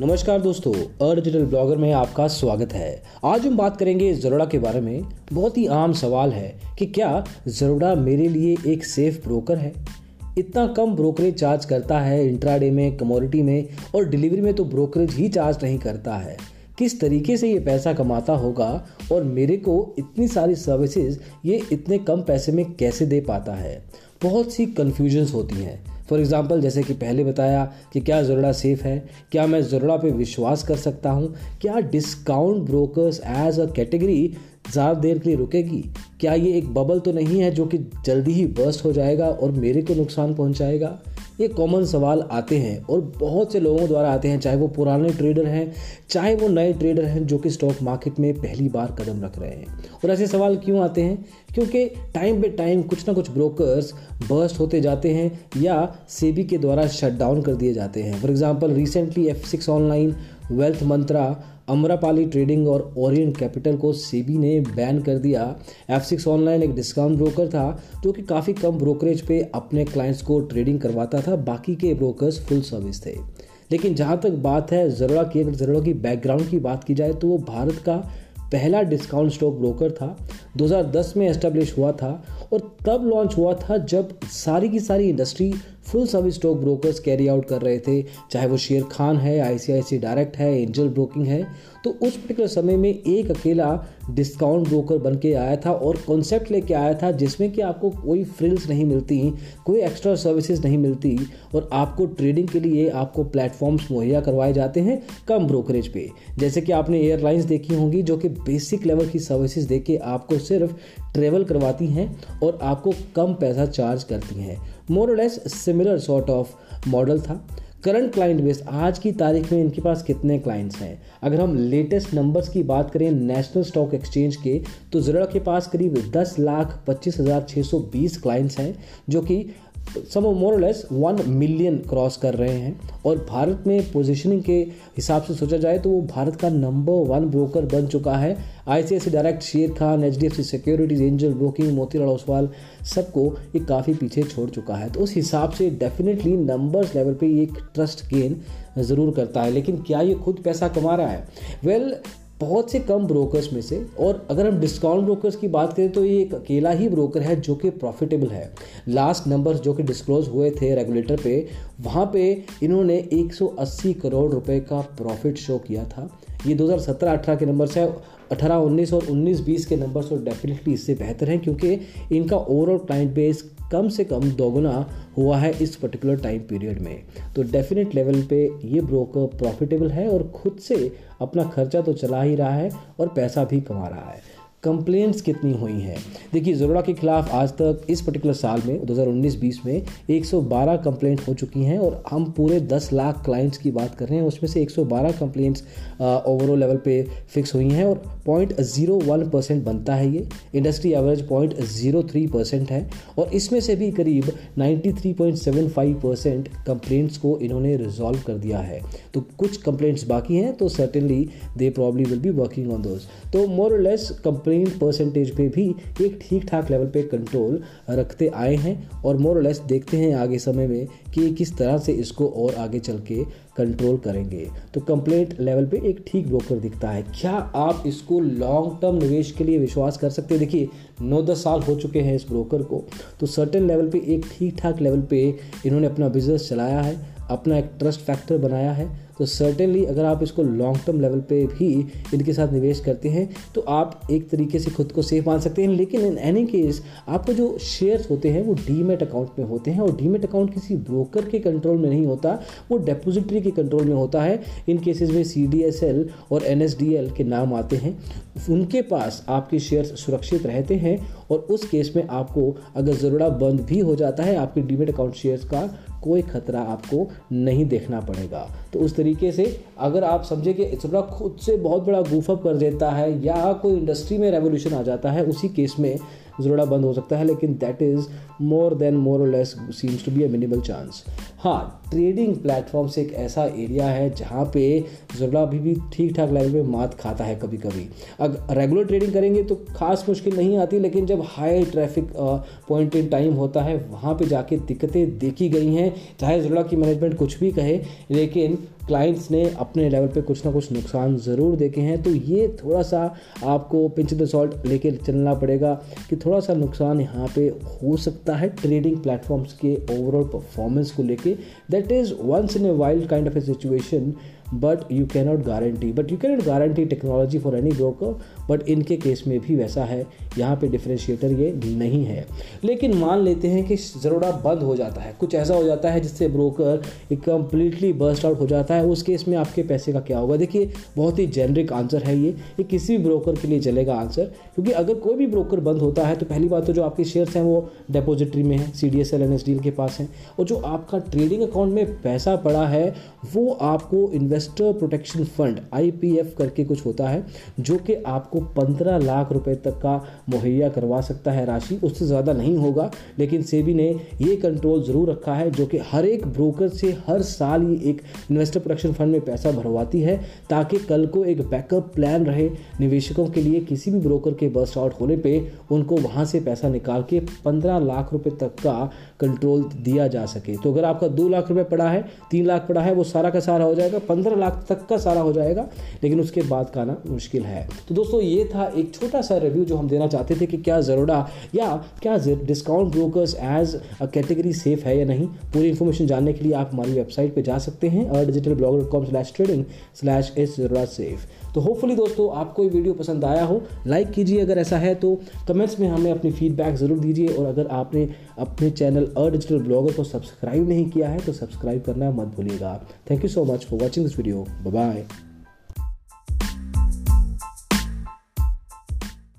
नमस्कार दोस्तों, a digital blogger में आपका स्वागत है। आज हम बात करेंगे जरोड़ा के बारे में। बहुत ही आम सवाल है कि क्या जरोड़ा मेरे लिए एक सेफ़ ब्रोकर है? इतना कम ब्रोकरेज चार्ज करता है इंट्राडे में, कमोडिटी में और डिलीवरी में तो ब्रोकरेज ही चार्ज नहीं करता है। किस तरीके से ये पैसा कमाता होगा और मेरे को इतनी सारी सर्विसेज़ ये इतने कम पैसे में कैसे दे पाता है? बहुत सी कन्फ्यूजन्स होती हैं। फॉर एग्ज़ाम्पल जैसे कि पहले बताया कि क्या ज़रूरा सेफ़ है, क्या मैं ज़रूरा पे विश्वास कर सकता हूँ, क्या discount brokers as a category ज़्यादा देर के लिए रुकेगी? क्या ये एक बबल तो नहीं है जो कि जल्दी ही बर्स्ट हो जाएगा और मेरे को नुकसान पहुंचाएगा? ये कॉमन सवाल आते हैं और बहुत से लोगों द्वारा आते हैं, चाहे वो पुराने ट्रेडर हैं, चाहे वो नए ट्रेडर हैं जो कि स्टॉक मार्केट में पहली बार कदम रख रहे हैं। और ऐसे सवाल क्यों आते हैं? क्योंकि टाइम पे टाइम कुछ ना कुछ ब्रोकर्स बर्स्ट होते जाते हैं या सेबी के द्वारा शट डाउन कर दिए जाते हैं। For example recently F six online wealth mantra Amrapali trading और ओरिएंट कैपिटल को सेबी ने बैन कर दिया। एफ़ सिक्स ऑनलाइन एक डिस्काउंट ब्रोकर था, जो कि काफ़ी कम ब्रोकरेज पे अपने क्लाइंट्स को ट्रेडिंग करवाता था, बाकी के ब्रोकर्स फुल सर्विस थे। लेकिन जहाँ तक बात है ज़रूरा की, अगर ज़रूरा की बैकग्राउंड की बात की जाए तो वो भारत का पहला डिस्काउंट स्टॉक ब्रोकर था। 2010 में एस्टेब्लिश हुआ था और तब लॉन्च हुआ था जब सारी की सारी industry full service stock brokers carry out कर रहे थे। चाहे वो शेर खान है आईसीआईसी डायरेक्ट है एंजल ब्रोकिंग है तो उस पर्टिकुलर समय में एक अकेला डिस्काउंट ब्रोकर बन के आया था और कॉन्सेप्ट लेके आया था, जिसमें कि आपको कोई फ्रिल्स नहीं मिलती, कोई एक्स्ट्रा सर्विसेज़ नहीं मिलती और आपको ट्रेडिंग के लिए आपको प्लेटफॉर्म्स मुहैया करवाए जाते हैं कम ब्रोकरेज पे। जैसे कि आपने एयरलाइंस देखी होंगी, जो कि बेसिक लेवल की सर्विसेज़ दे के आपको सिर्फ़ ट्रेवल करवाती हैं और आपको कम पैसा चार्ज करती हैं। More less similar sort of model था। करंट क्लाइंट बेस आज की तारीख में इनके पास कितने क्लाइंट्स हैं? अगर हम लेटेस्ट नंबर्स की बात करें नेशनल स्टॉक एक्सचेंज के तो जरा के पास करीब 10 लाख पच्चीस हज़ार छः सौ बीस क्लाइंट्स हैं, जो कि some more less one million cross कर रहे हैं। और भारत में पोजीशनिंग के हिसाब से सोचा जाए तो वो भारत का नंबर वन ब्रोकर बन चुका है। ICICI direct Sharekhan H D F C securities angel broking Motilal Oswal सबको ये काफ़ी पीछे छोड़ चुका है। तो उस हिसाब से डेफिनेटली नंबर्स लेवल पे एक ट्रस्ट गेन ज़रूर करता है। लेकिन क्या ये खुद पैसा कमा रहा है? वेल well, बहुत से कम ब्रोकर्स में से, और अगर हम डिस्काउंट ब्रोकर्स की बात करें तो ये एक अकेला ही ब्रोकर है जो कि प्रॉफिटेबल है। लास्ट नंबर्स जो कि डिस्क्लोज हुए थे रेगुलेटर पे, वहाँ पे इन्होंने 180 करोड़ रुपए का प्रॉफिट शो किया था। ये 2017-18 के नंबर से 18-19 और 19-20 के नंबर से डेफिनेटली इससे बेहतर हैं क्योंकि इनका ओवरऑल क्लाइंट बेस कम से कम दोगुना हुआ है इस पर्टिकुलर टाइम पीरियड में। तो डेफिनेट लेवल पे ये ब्रोकर प्रॉफिटेबल है और खुद से अपना खर्चा तो चला ही रहा है और पैसा भी कमा रहा है। कंप्लेंट्स कितनी हुई हैं? देखिए ज़रोड़ा के खिलाफ आज तक इस पर्टिकुलर साल में 2019-20 में 112 कंप्लेंट हो चुकी हैं और हम पूरे 10 लाख क्लाइंट्स की बात कर रहे हैं, उसमें से 112 कंप्लेंट्स ओवरऑल लेवल पे फिक्स हुई हैं और पॉइंट ज़ीरो वन परसेंट बनता है ये। Industry average point zero three percent है और इसमें से भी करीब ninety three point seven five percent complaints को इन्होंने रिजॉल्व कर दिया है। तो कुछ कंप्लेंट्स बाकी हैं तो certainly they probably will be working on those तो more less complain complaint percentage पे भी एक ठीक ठाक लेवल पे कंट्रोल रखते आए हैं और मोर लेस देखते हैं आगे समय में कि किस तरह से इसको और आगे चल के कंट्रोल करेंगे। तो कंप्लेंट लेवल पे एक ठीक ब्रोकर दिखता है। क्या आप इसको लॉन्ग टर्म निवेश के लिए विश्वास कर सकते हैं? देखिए नौ दस साल हो चुके हैं इस ब्रोकर को तो सर्टेन लेवल पे एक ठीक ठाक लेवल पे इन्होंने अपना बिज़नेस चलाया है, अपना एक ट्रस्ट फैक्टर बनाया है तो सर्टेनली अगर आप इसको लॉन्ग टर्म लेवल पे भी इनके साथ निवेश करते हैं तो आप एक तरीके से खुद को सेफ़ मान सकते हैं। लेकिन इन एनी केस आपको जो शेयर्स होते हैं, वो डीमेट अकाउंट में होते हैं और डीमेट अकाउंट किसी ब्रोकर के कंट्रोल में नहीं होता, वो डेपोजिटरी के कंट्रोल में होता है। इन केसेस में सीडीएसएल और एनएसडीएल के नाम आते हैं, उनके पास आपके शेयर्स सुरक्षित रहते हैं और उस केस में आपको अगर ज़रूरा बंद भी हो जाता है, आपके डीमेट अकाउंट शेयर्स का कोई खतरा आपको नहीं देखना पड़ेगा। तो उस तरीके से अगर आप समझे कि इसरा खुद से बहुत बड़ा गुफअप कर देता है या कोई इंडस्ट्री में रेवोल्यूशन आ जाता है, उसी केस में ज़रूरा बंद हो सकता है, लेकिन that is more than more less seems to be a minimal chance हाँ ट्रेडिंग प्लेटफॉर्म्स एक ऐसा एरिया है जहाँ पे ज़रूरा अभी भी ठीक ठाक लेवल पे मात खाता है कभी कभी अगर रेगुलर ट्रेडिंग करेंगे तो खास मुश्किल नहीं आती, लेकिन जब high traffic point in time होता है, वहाँ पे जाके दिक्कतें देखी गई हैं, चाहे ज़रूरा की मैनेजमेंट कुछ भी कहे, लेकिन क्लाइंट्स ने अपने लेवल पे कुछ ना कुछ नुकसान ज़रूर देखे हैं तो ये थोड़ा सा आपको पिंच द सॉल्ट लेके चलना पड़ेगा कि थोड़ा सा नुकसान यहाँ पे हो सकता है ट्रेडिंग प्लेटफॉर्म्स के ओवरऑल परफॉर्मेंस को लेके। That is once in a wild kind of a situation but you cannot guarantee but you cannot guarantee technology for any broker but इनके केस में भी वैसा है। यहाँ पे डिफ्रेंशिएटर ये नहीं है। लेकिन मान लेते हैं कि ज़रूरा बंद हो जाता है। कुछ ऐसा हो जाता है जिससे ब्रोकर एक कम्प्लीटली बर्स्ट आउट हो जाता है। उस केस में आपके पैसे का क्या होगा? देखिए, बहुत ही जेनरिक आंसर है ये। ये किसी भी ब्रोकर के लिए चलेगा आंसर क्योंकि अगर कोई भी ब्रोकर बंद होता है तो पहली बात तो जो आपके शेयर्स हैं वो डिपोजिटरी में है C D S L N S D L के पास हैं। और जो आपका ट्रेडिंग अकाउंट में पैसा पड़ा है, वो आपको investor protection fund I P F करके कुछ होता है, जो कि आपको पंद्रह लाख रुपए तक का मुहैया करवा सकता है। राशि उससे ज़्यादा नहीं होगा, लेकिन सेबी ने ये कंट्रोल ज़रूर रखा है, जो कि हर एक ब्रोकर से हर साल ये एक इन्वेस्टर प्रोडक्शन फंड में पैसा भरवाती है, ताकि कल को एक बैकअप प्लान रहे। निवेशकों के लिए किसी भी ब्रोकर के बर्स्ट आउट होने पर उनको वहाँ से पैसा निकाल के पंद्रह लाख रुपये तक का कंट्रोल दिया जा सके। तो अगर आपका दो लाख रुपये पड़ा है, तीन लाख पड़ा है, वो सारा का सारा हो जाएगा, पंद्रह लाख तक का सारा हो जाएगा, लेकिन उसके बाद का आना मुश्किल है। तो दोस्तों, ये था एक छोटा सा रिव्यू जो हम देना चाहते थे कि क्या जरूरा या क्या discount brokers as a category safe है या नहीं, पूरी इन्फॉर्मेशन जानने के लिए आप हमारी वेबसाइट पर जा सकते हैं digital blog dot com slash trading slash is Zerodha safe तो होपफुली दोस्तों, आपको ये वीडियो पसंद आया हो। लाइक कीजिए अगर ऐसा है तो कमेंट्स में हमें अपनी फीडबैक ज़रूर दीजिए और अगर आपने अपने चैनल अ डिजिटल ब्लॉगर को सब्सक्राइब नहीं किया है तो सब्सक्राइब करना मत भूलिएगा। Thank you so much for watching this video bye